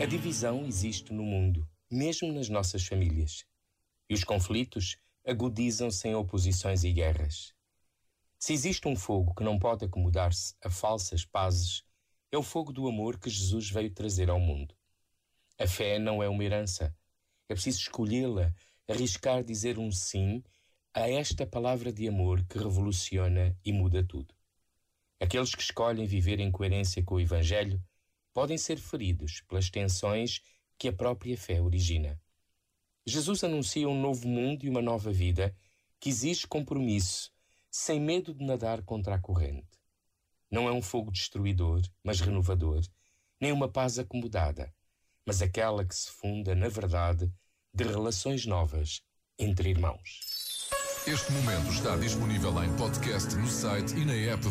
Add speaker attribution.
Speaker 1: A divisão existe no mundo, mesmo nas nossas famílias. E os conflitos agudizam-se em oposições e guerras. Se existe um fogo que não pode acomodar-se a falsas pazes, é o fogo do amor que Jesus veio trazer ao mundo. A fé não é uma herança. É preciso escolhê-la, arriscar dizer um sim a esta palavra de amor que revoluciona e muda tudo. Aqueles que escolhem viver em coerência com o Evangelho podem ser feridos pelas tensões que a própria fé origina. Jesus anuncia um novo mundo e uma nova vida que exige compromisso, sem medo de nadar contra a corrente. Não é um fogo destruidor, mas renovador, nem uma paz acomodada, mas aquela que se funda, na verdade, de relações novas entre irmãos.
Speaker 2: Este momento está disponível em podcast no site e na app da